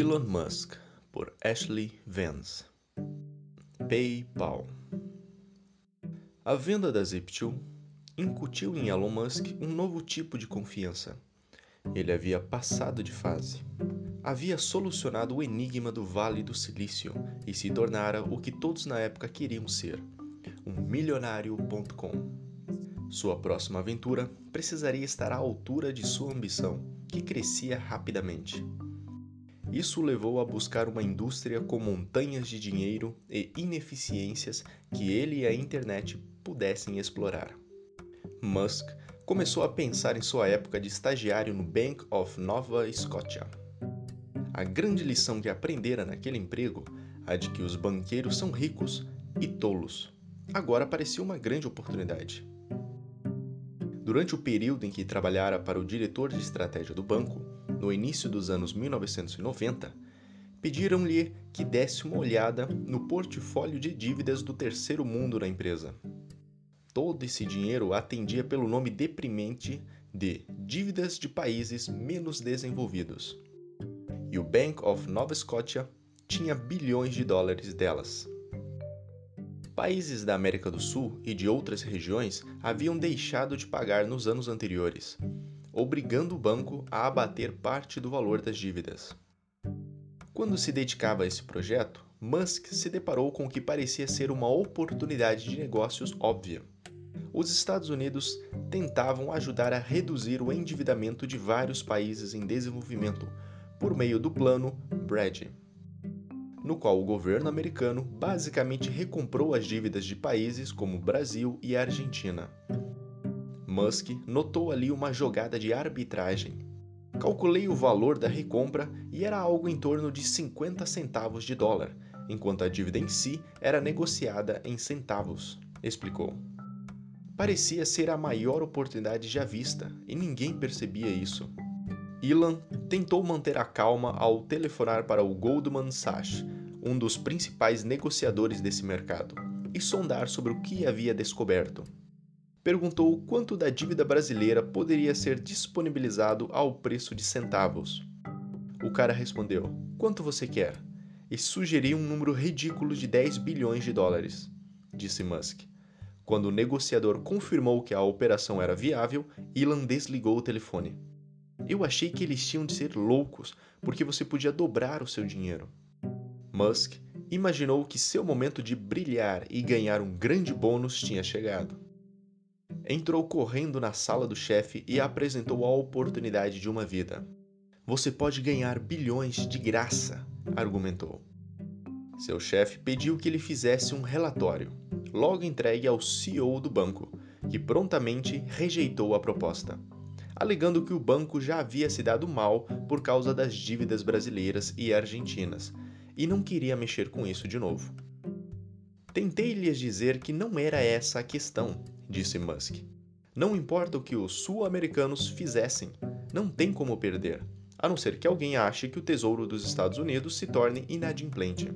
Elon Musk, por Ashley Vance. PayPal. A venda da Zip2 incutiu em Elon Musk um novo tipo de confiança. Ele havia passado de fase. Havia solucionado o enigma do Vale do Silício e se tornara o que todos na época queriam ser: um milionário.com. Sua próxima aventura precisaria estar à altura de sua ambição, que crescia rapidamente. Isso o levou a buscar uma indústria com montanhas de dinheiro e ineficiências que ele e a internet pudessem explorar. Musk começou a pensar em sua época de estagiário no Bank of Nova Scotia. A grande lição que aprendera naquele emprego, a de que os banqueiros são ricos e tolos, agora parecia uma grande oportunidade. Durante o período em que trabalhara para o diretor de estratégia do banco, no início dos anos 1990, pediram-lhe que desse uma olhada no portfólio de dívidas do terceiro mundo na empresa. Todo esse dinheiro atendia pelo nome deprimente de dívidas de países menos desenvolvidos. E o Bank of Nova Scotia tinha bilhões de dólares delas. Países da América do Sul e de outras regiões haviam deixado de pagar nos anos anteriores, obrigando o banco a abater parte do valor das dívidas. Quando se dedicava a esse projeto, Musk se deparou com o que parecia ser uma oportunidade de negócios óbvia. Os Estados Unidos tentavam ajudar a reduzir o endividamento de vários países em desenvolvimento por meio do plano BRAD, no qual o governo americano basicamente recomprou as dívidas de países como Brasil e Argentina. Musk notou ali uma jogada de arbitragem. Calculei o valor da recompra e era algo em torno de 50 centavos de dólar, enquanto a dívida em si era negociada em centavos, explicou. Parecia ser a maior oportunidade já vista e ninguém percebia isso. Elon tentou manter a calma ao telefonar para o Goldman Sachs, um dos principais negociadores desse mercado, e sondar sobre o que havia descoberto perguntou quanto da dívida brasileira poderia ser disponibilizado ao preço de centavos. O cara respondeu: Quanto você quer? E sugeriu um número ridículo de 10 bilhões de dólares, disse Musk. Quando o negociador confirmou que a operação era viável, Elon desligou o telefone. Eu achei que eles tinham de ser loucos, porque você podia dobrar o seu dinheiro. Musk imaginou que seu momento de brilhar e ganhar um grande bônus tinha chegado entrou correndo na sala do chefe e apresentou a oportunidade de uma vida. Você pode ganhar bilhões de graça, argumentou. Seu chefe pediu que ele fizesse um relatório, logo entregue ao CEO do banco, que prontamente rejeitou a proposta, alegando que o banco já havia se dado mal por causa das dívidas brasileiras e argentinas e não queria mexer com isso de novo. Tentei lhes dizer que não era essa a questão, disse Musk. Não importa o que os sul-americanos fizessem, não tem como perder, a não ser que alguém ache que o tesouro dos Estados Unidos se torne inadimplente.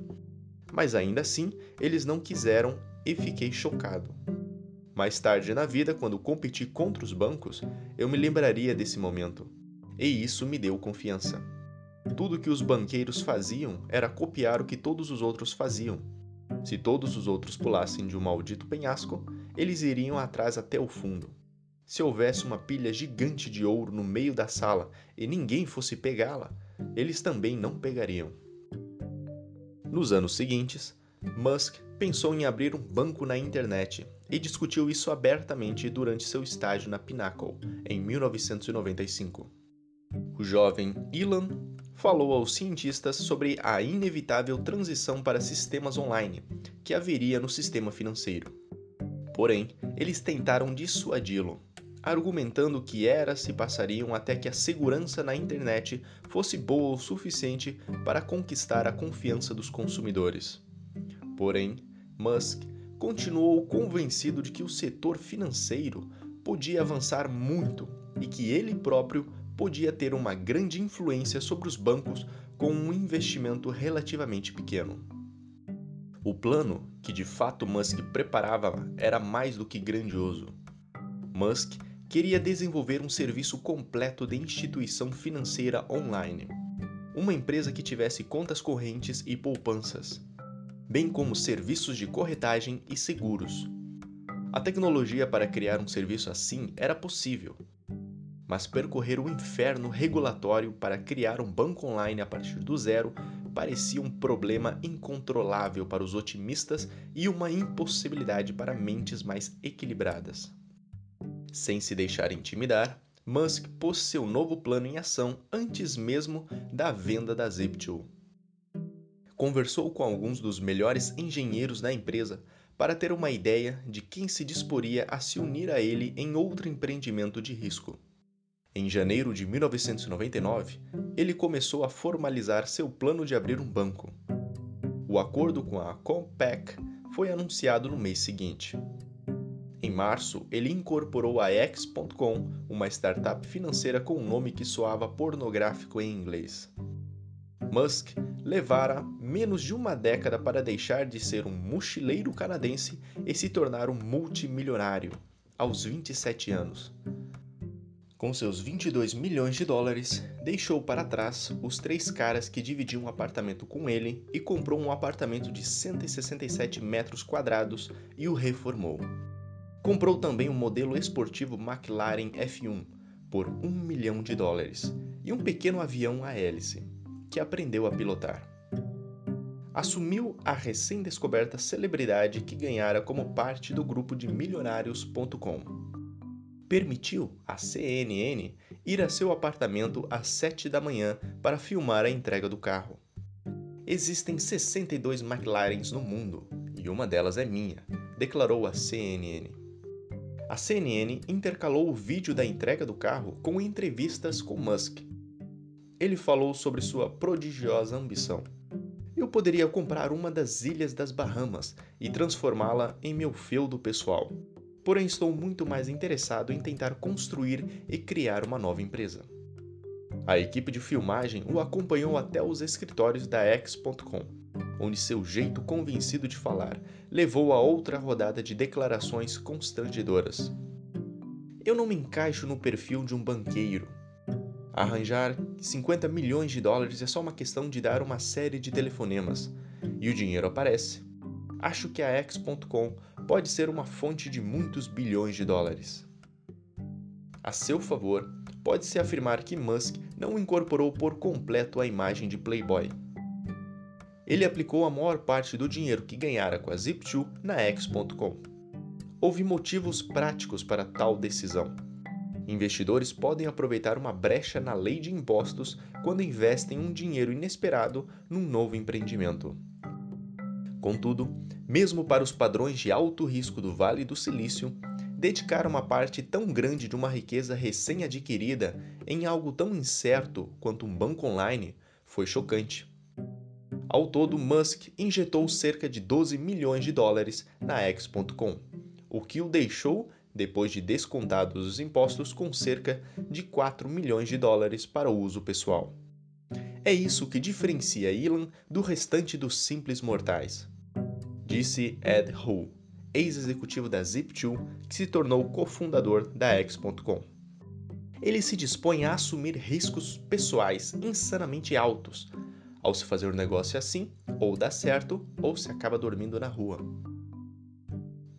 Mas ainda assim, eles não quiseram e fiquei chocado. Mais tarde na vida, quando competi contra os bancos, eu me lembraria desse momento. E isso me deu confiança. Tudo que os banqueiros faziam era copiar o que todos os outros faziam. Se todos os outros pulassem de um maldito penhasco, eles iriam atrás até o fundo. Se houvesse uma pilha gigante de ouro no meio da sala e ninguém fosse pegá-la, eles também não pegariam. Nos anos seguintes, Musk pensou em abrir um banco na internet e discutiu isso abertamente durante seu estágio na Pinnacle, em 1995. O jovem Elon falou aos cientistas sobre a inevitável transição para sistemas online que haveria no sistema financeiro. Porém, eles tentaram dissuadi-lo, argumentando que eras se passariam até que a segurança na internet fosse boa o suficiente para conquistar a confiança dos consumidores. Porém, Musk continuou convencido de que o setor financeiro podia avançar muito e que ele próprio podia ter uma grande influência sobre os bancos com um investimento relativamente pequeno. O plano que de fato Musk preparava era mais do que grandioso. Musk queria desenvolver um serviço completo de instituição financeira online. uma empresa que tivesse contas correntes e poupanças, bem como serviços de corretagem e seguros. A tecnologia para criar um serviço assim era possível, mas percorrer o inferno regulatório para criar um banco online a partir do zero parecia um problema incontrolável para os otimistas e uma impossibilidade para mentes mais equilibradas. Sem se deixar intimidar, Musk pôs seu novo plano em ação antes mesmo da venda da Zip2. Conversou com alguns dos melhores engenheiros da empresa para ter uma ideia de quem se disporia a se unir a ele em outro empreendimento de risco. Em janeiro de 1999, ele começou a formalizar seu plano de abrir um banco. O acordo com a Compaq foi anunciado no mês seguinte. Em março, ele incorporou a X.com, uma startup financeira com um nome que soava pornográfico em inglês. Musk levara menos de uma década para deixar de ser um mochileiro canadense e se tornar um multimilionário, aos 27 anos. Com seus 22 milhões de dólares, deixou para trás os três caras que dividiam um apartamento com ele e comprou um apartamento de 167 metros quadrados e o reformou. Comprou também um modelo esportivo McLaren F1 por 1 milhão de dólares e um pequeno avião a hélice, que aprendeu a pilotar. Assumiu a recém-descoberta celebridade que ganhara como parte do grupo de milionários.com permitiu à CNN ir a seu apartamento às 7 da manhã para filmar a entrega do carro. Existem 62 McLarens no mundo e uma delas é minha, declarou a CNN. A CNN intercalou o vídeo da entrega do carro com entrevistas com Musk. Ele falou sobre sua prodigiosa ambição. Eu poderia comprar uma das ilhas das Bahamas e transformá-la em meu feudo pessoal porém estou muito mais interessado em tentar construir e criar uma nova empresa. A equipe de filmagem o acompanhou até os escritórios da X.com, onde seu jeito convencido de falar levou a outra rodada de declarações constrangedoras. Eu não me encaixo no perfil de um banqueiro. Arranjar 50 milhões de dólares é só uma questão de dar uma série de telefonemas, e o dinheiro aparece. Acho que a X.com pode ser uma fonte de muitos bilhões de dólares. A seu favor, pode-se afirmar que Musk não incorporou por completo a imagem de Playboy. Ele aplicou a maior parte do dinheiro que ganhara com a Zip2 na X.com. Houve motivos práticos para tal decisão. Investidores podem aproveitar uma brecha na lei de impostos quando investem um dinheiro inesperado num novo empreendimento. Contudo, mesmo para os padrões de alto risco do Vale do Silício, dedicar uma parte tão grande de uma riqueza recém-adquirida em algo tão incerto quanto um banco online foi chocante. Ao todo, Musk injetou cerca de 12 milhões de dólares na X.com, o que o deixou, depois de descontados os impostos, com cerca de 4 milhões de dólares para uso pessoal. É isso que diferencia Elon do restante dos simples mortais disse Ed Hu, ex-executivo da Zip2 que se tornou cofundador da X.com. Ele se dispõe a assumir riscos pessoais insanamente altos. Ao se fazer um negócio assim, ou dá certo ou se acaba dormindo na rua.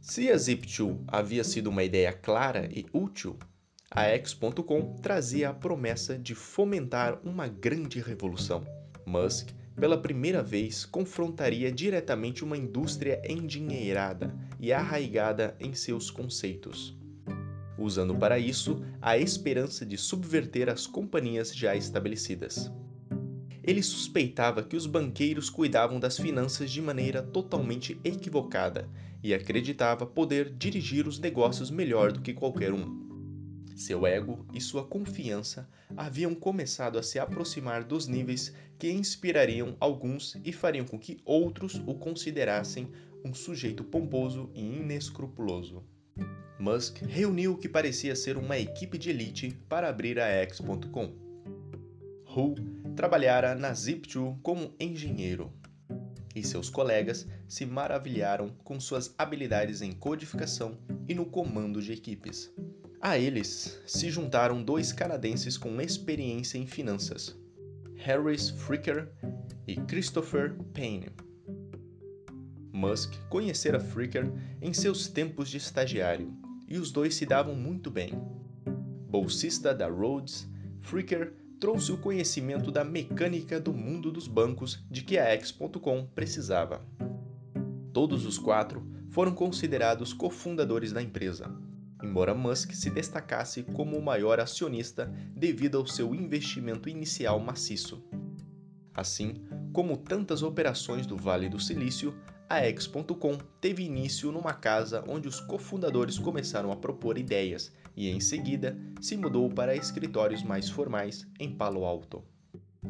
Se a Zip2 havia sido uma ideia clara e útil, a X.com trazia a promessa de fomentar uma grande revolução. Musk pela primeira vez, confrontaria diretamente uma indústria endinheirada e arraigada em seus conceitos, usando para isso a esperança de subverter as companhias já estabelecidas. Ele suspeitava que os banqueiros cuidavam das finanças de maneira totalmente equivocada e acreditava poder dirigir os negócios melhor do que qualquer um. Seu ego e sua confiança haviam começado a se aproximar dos níveis que inspirariam alguns e fariam com que outros o considerassem um sujeito pomposo e inescrupuloso. Musk reuniu o que parecia ser uma equipe de elite para abrir a X.com. Hu trabalhara na Zip2 como engenheiro, e seus colegas se maravilharam com suas habilidades em codificação e no comando de equipes. A eles se juntaram dois canadenses com experiência em finanças, Harris Fricker e Christopher Payne. Musk conhecera Fricker em seus tempos de estagiário e os dois se davam muito bem. Bolsista da Rhodes, Fricker trouxe o conhecimento da mecânica do mundo dos bancos de que a X.com precisava. Todos os quatro foram considerados cofundadores da empresa, embora Musk se destacasse como o maior acionista devido ao seu investimento inicial maciço. Assim, como tantas operações do Vale do Silício, a X.com teve início numa casa onde os cofundadores começaram a propor ideias e, em seguida, se mudou para escritórios mais formais em Palo Alto.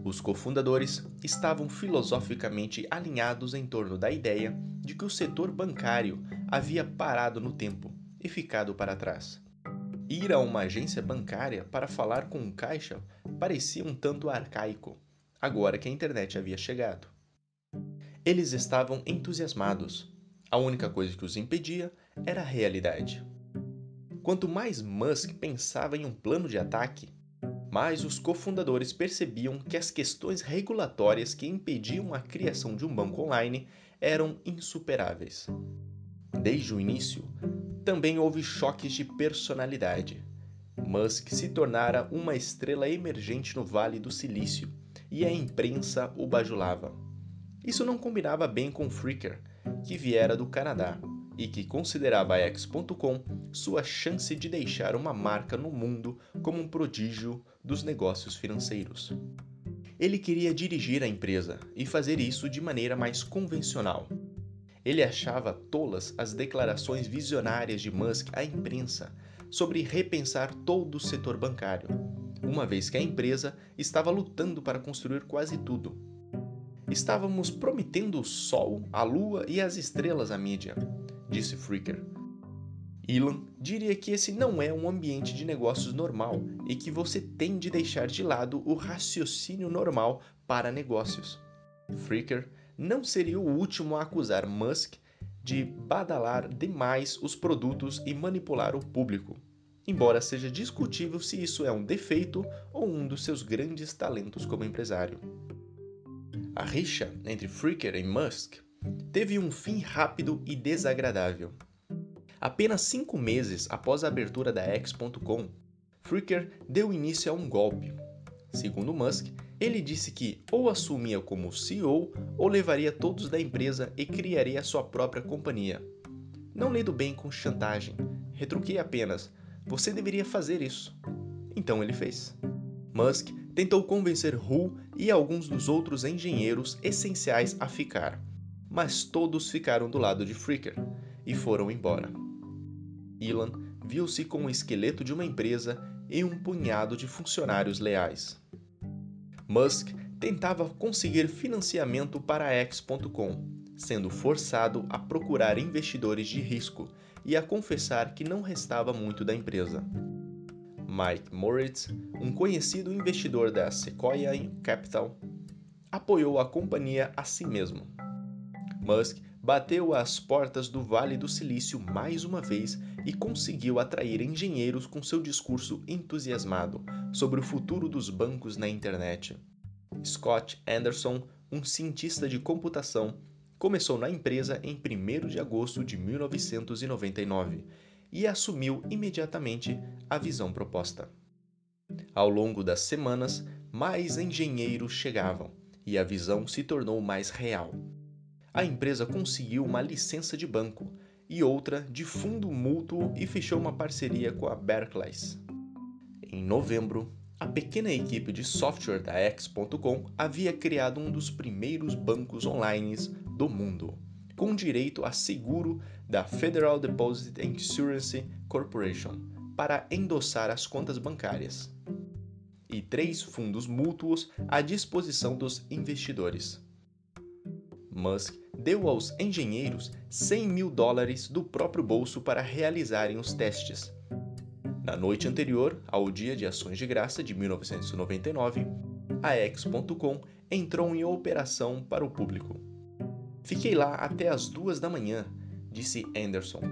Os cofundadores estavam filosoficamente alinhados em torno da ideia de que o setor bancário havia parado no tempo e ficado para trás. Ir a uma agência bancária para falar com um caixa parecia um tanto arcaico, agora que a internet havia chegado. Eles estavam entusiasmados. A única coisa que os impedia era a realidade. Quanto mais Musk pensava em um plano de ataque, mais os cofundadores percebiam que as questões regulatórias que impediam a criação de um banco online eram insuperáveis. Desde o início, também houve choques de personalidade. Musk se tornara uma estrela emergente no Vale do Silício e a imprensa o bajulava. Isso não combinava bem com Fricker, que viera do Canadá e que considerava a X.com sua chance de deixar uma marca no mundo como um prodígio dos negócios financeiros. Ele queria dirigir a empresa e fazer isso de maneira mais convencional. Ele achava tolas as declarações visionárias de Musk à imprensa sobre repensar todo o setor bancário, uma vez que a empresa estava lutando para construir quase tudo Estávamos prometendo o sol, a lua e as estrelas à mídia, disse Fricker. Elon diria que esse não é um ambiente de negócios normal e que você tem de deixar de lado o raciocínio normal para negócios. Fricker não seria o último a acusar Musk de badalar demais os produtos e manipular o público, embora seja discutível se isso é um defeito ou um dos seus grandes talentos como empresário. A rixa entre Fricker e Musk teve um fim rápido e desagradável. Apenas cinco meses após a abertura da X.com, Fricker deu início a um golpe. Segundo Musk, ele disse que ou assumia como CEO ou levaria todos da empresa e criaria sua própria companhia. Não lido bem com chantagem, retruquei apenas: você deveria fazer isso. Então ele fez. Musk tentou convencer Hu e alguns dos outros engenheiros essenciais a ficar, mas todos ficaram do lado de Fricker e foram embora. Elon viu-se com o esqueleto de uma empresa e um punhado de funcionários leais. Musk tentava conseguir financiamento para a X.com, sendo forçado a procurar investidores de risco e a confessar que não restava muito da empresa. Mike Moritz, um conhecido investidor da Sequoia Capital, apoiou a companhia a si mesmo. Musk bateu às portas do Vale do Silício mais uma vez e conseguiu atrair engenheiros com seu discurso entusiasmado sobre o futuro dos bancos na internet. Scott Anderson, um cientista de computação, começou na empresa em 1 de agosto de 1999 e assumiu imediatamente a visão proposta. Ao longo das semanas, mais engenheiros chegavam e a visão se tornou mais real. A empresa conseguiu uma licença de banco e outra de fundo mútuo e fechou uma parceria com a Berkeley. Em novembro, a pequena equipe de software da X.com havia criado um dos primeiros bancos online do mundo com direito a seguro da Federal Deposit Insurance Corporation para endossar as contas bancárias, e três fundos mútuos à disposição dos investidores. Musk deu aos engenheiros 100 mil dólares do próprio bolso para realizarem os testes. Na noite anterior ao Dia de Ações de Graça de 1999, a X.com entrou em operação para o público. Fiquei lá até as duas da manhã, disse Anderson.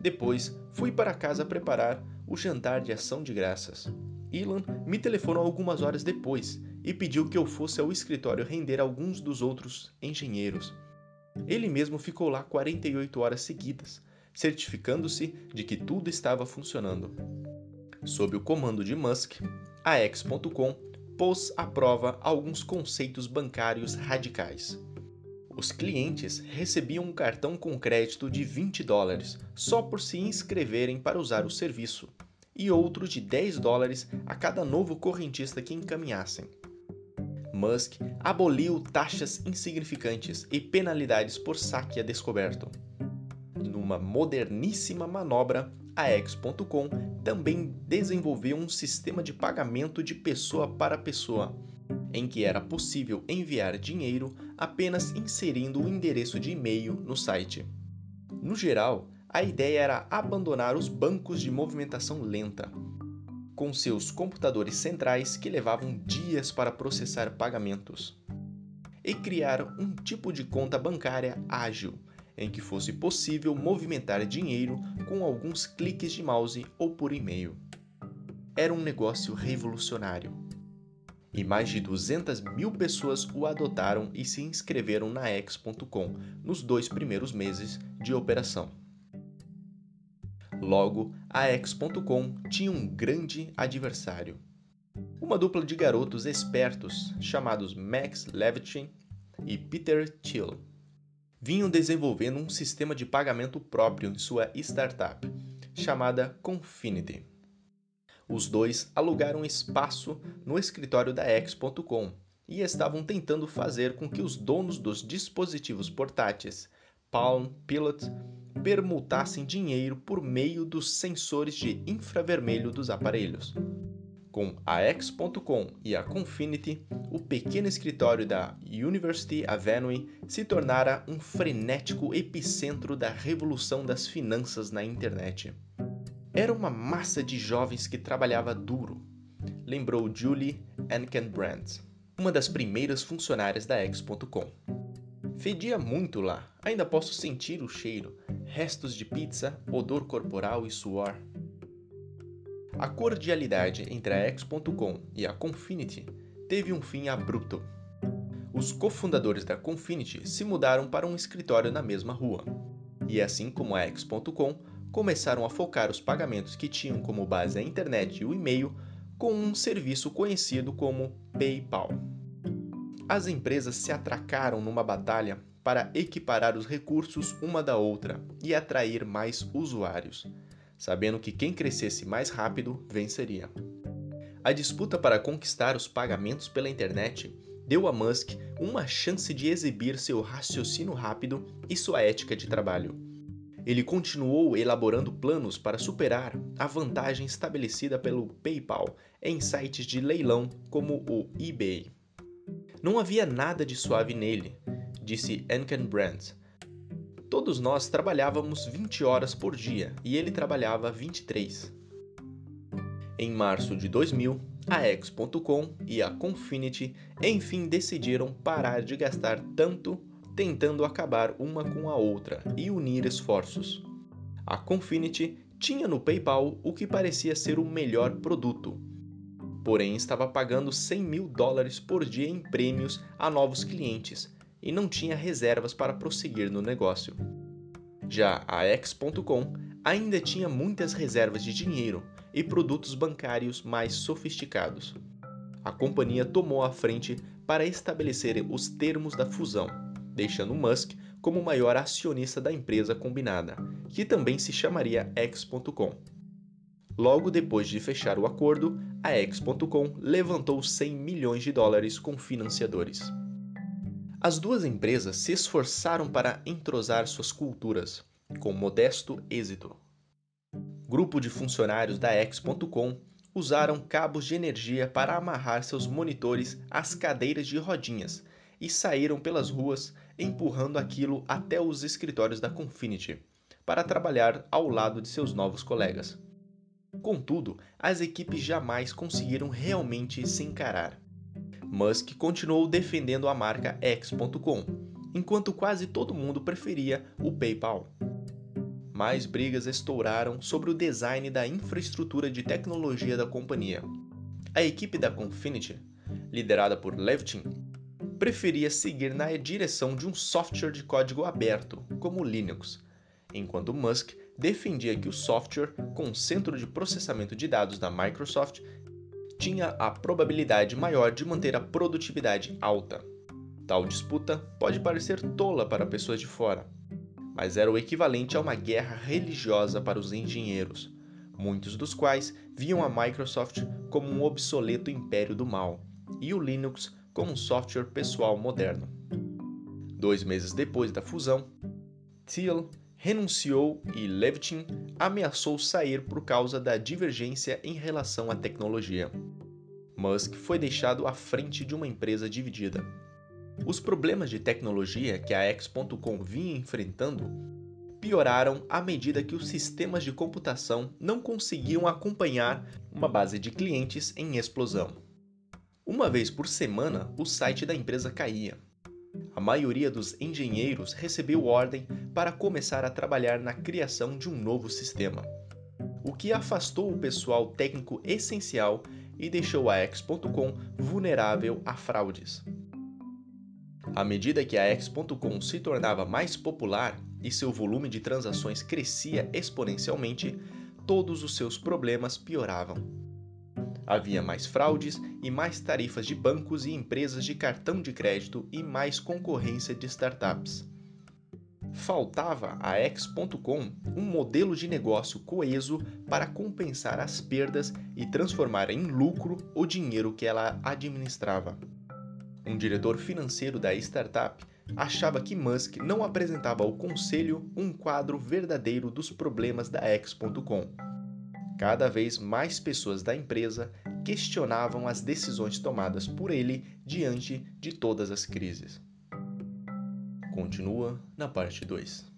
Depois fui para casa preparar o jantar de ação de graças. Elon me telefonou algumas horas depois e pediu que eu fosse ao escritório render alguns dos outros engenheiros. Ele mesmo ficou lá 48 horas seguidas, certificando-se de que tudo estava funcionando. Sob o comando de Musk, a X.com pôs à prova alguns conceitos bancários radicais. Os clientes recebiam um cartão com crédito de 20 dólares só por se inscreverem para usar o serviço, e outro de 10 dólares a cada novo correntista que encaminhassem. Musk aboliu taxas insignificantes e penalidades por saque a descoberto. Numa moderníssima manobra, a X.com também desenvolveu um sistema de pagamento de pessoa para pessoa, em que era possível enviar dinheiro apenas inserindo o endereço de e-mail no site. No geral, a ideia era abandonar os bancos de movimentação lenta, com seus computadores centrais que levavam dias para processar pagamentos, e criar um tipo de conta bancária ágil em que fosse possível movimentar dinheiro com alguns cliques de mouse ou por e-mail. Era um negócio revolucionário. E mais de 200 mil pessoas o adotaram e se inscreveram na X.com nos dois primeiros meses de operação. Logo, a X.com tinha um grande adversário. Uma dupla de garotos espertos chamados Max Levchin e Peter Thiel vinham desenvolvendo um sistema de pagamento próprio em sua startup, chamada Confinity. Os dois alugaram espaço no escritório da X.com e estavam tentando fazer com que os donos dos dispositivos portáteis Palm Pilot permutassem dinheiro por meio dos sensores de infravermelho dos aparelhos. Com a X.com e a Confinity, o pequeno escritório da University Avenue se tornara um frenético epicentro da revolução das finanças na internet. Era uma massa de jovens que trabalhava duro, lembrou Julie Ankenbrandt, uma das primeiras funcionárias da X.com. Fedia muito lá, ainda posso sentir o cheiro, restos de pizza, odor corporal e suor. A cordialidade entre a X.com e a Confinity teve um fim abrupto. Os cofundadores da Confinity se mudaram para um escritório na mesma rua, e assim como a X.com, começaram a focar os pagamentos que tinham como base a internet e o e-mail com um serviço conhecido como PayPal. As empresas se atracaram numa batalha para equiparar os recursos uma da outra e atrair mais usuários sabendo que quem crescesse mais rápido venceria. A disputa para conquistar os pagamentos pela internet deu a Musk uma chance de exibir seu raciocínio rápido e sua ética de trabalho. Ele continuou elaborando planos para superar a vantagem estabelecida pelo PayPal em sites de leilão como o eBay. Não havia nada de suave nele, disse Anken Brandt, Todos nós trabalhávamos 20 horas por dia e ele trabalhava 23. Em março de 2000, a X.com e a Confinity enfim decidiram parar de gastar tanto tentando acabar uma com a outra e unir esforços. A Confinity tinha no PayPal o que parecia ser o melhor produto, porém estava pagando 100 mil dólares por dia em prêmios a novos clientes e não tinha reservas para prosseguir no negócio. Já a X.com ainda tinha muitas reservas de dinheiro e produtos bancários mais sofisticados. A companhia tomou a frente para estabelecer os termos da fusão, deixando Musk como o maior acionista da empresa combinada, que também se chamaria X.com. Logo depois de fechar o acordo, a X.com levantou 100 milhões de dólares com financiadores. As duas empresas se esforçaram para entrosar suas culturas, com modesto êxito. Grupo de funcionários da X.com usaram cabos de energia para amarrar seus monitores às cadeiras de rodinhas e saíram pelas ruas empurrando aquilo até os escritórios da Confinity para trabalhar ao lado de seus novos colegas. Contudo, as equipes jamais conseguiram realmente se encarar. Musk continuou defendendo a marca X.com, enquanto quase todo mundo preferia o PayPal. Mais brigas estouraram sobre o design da infraestrutura de tecnologia da companhia. a equipe da Confinity, liderada por Levitin, preferia seguir na direção de um software de código aberto, como o Linux, enquanto Musk defendia que o software com centro de processamento de dados da Microsoft tinha a probabilidade maior de manter a produtividade alta. Tal disputa pode parecer tola para pessoas de fora, mas era o equivalente a uma guerra religiosa para os engenheiros, muitos dos quais viam a Microsoft como um obsoleto império do mal e o Linux como um software pessoal moderno. Dois meses depois da fusão, Thiel renunciou e Levitin ameaçou sair por causa da divergência em relação à tecnologia. Musk foi deixado à frente de uma empresa dividida. Os problemas de tecnologia que a X.com vinha enfrentando pioraram à medida que os sistemas de computação não conseguiam acompanhar uma base de clientes em explosão. Uma vez por semana, o site da empresa caía. A maioria dos engenheiros recebeu ordem para começar a trabalhar na criação de um novo sistema, o que afastou o pessoal técnico essencial e deixou a X.com vulnerável a fraudes. À medida que a X.com se tornava mais popular e seu volume de transações crescia exponencialmente, todos os seus problemas pioravam. Havia mais fraudes e mais tarifas de bancos e empresas de cartão de crédito e mais concorrência de startups. Faltava a X.com um modelo de negócio coeso para compensar as perdas e transformar em lucro o dinheiro que ela administrava. Um diretor financeiro da startup achava que Musk não apresentava ao conselho um quadro verdadeiro dos problemas da X.com Cada vez mais pessoas da empresa questionavam as decisões tomadas por ele diante de todas as crises. Continua na parte 2.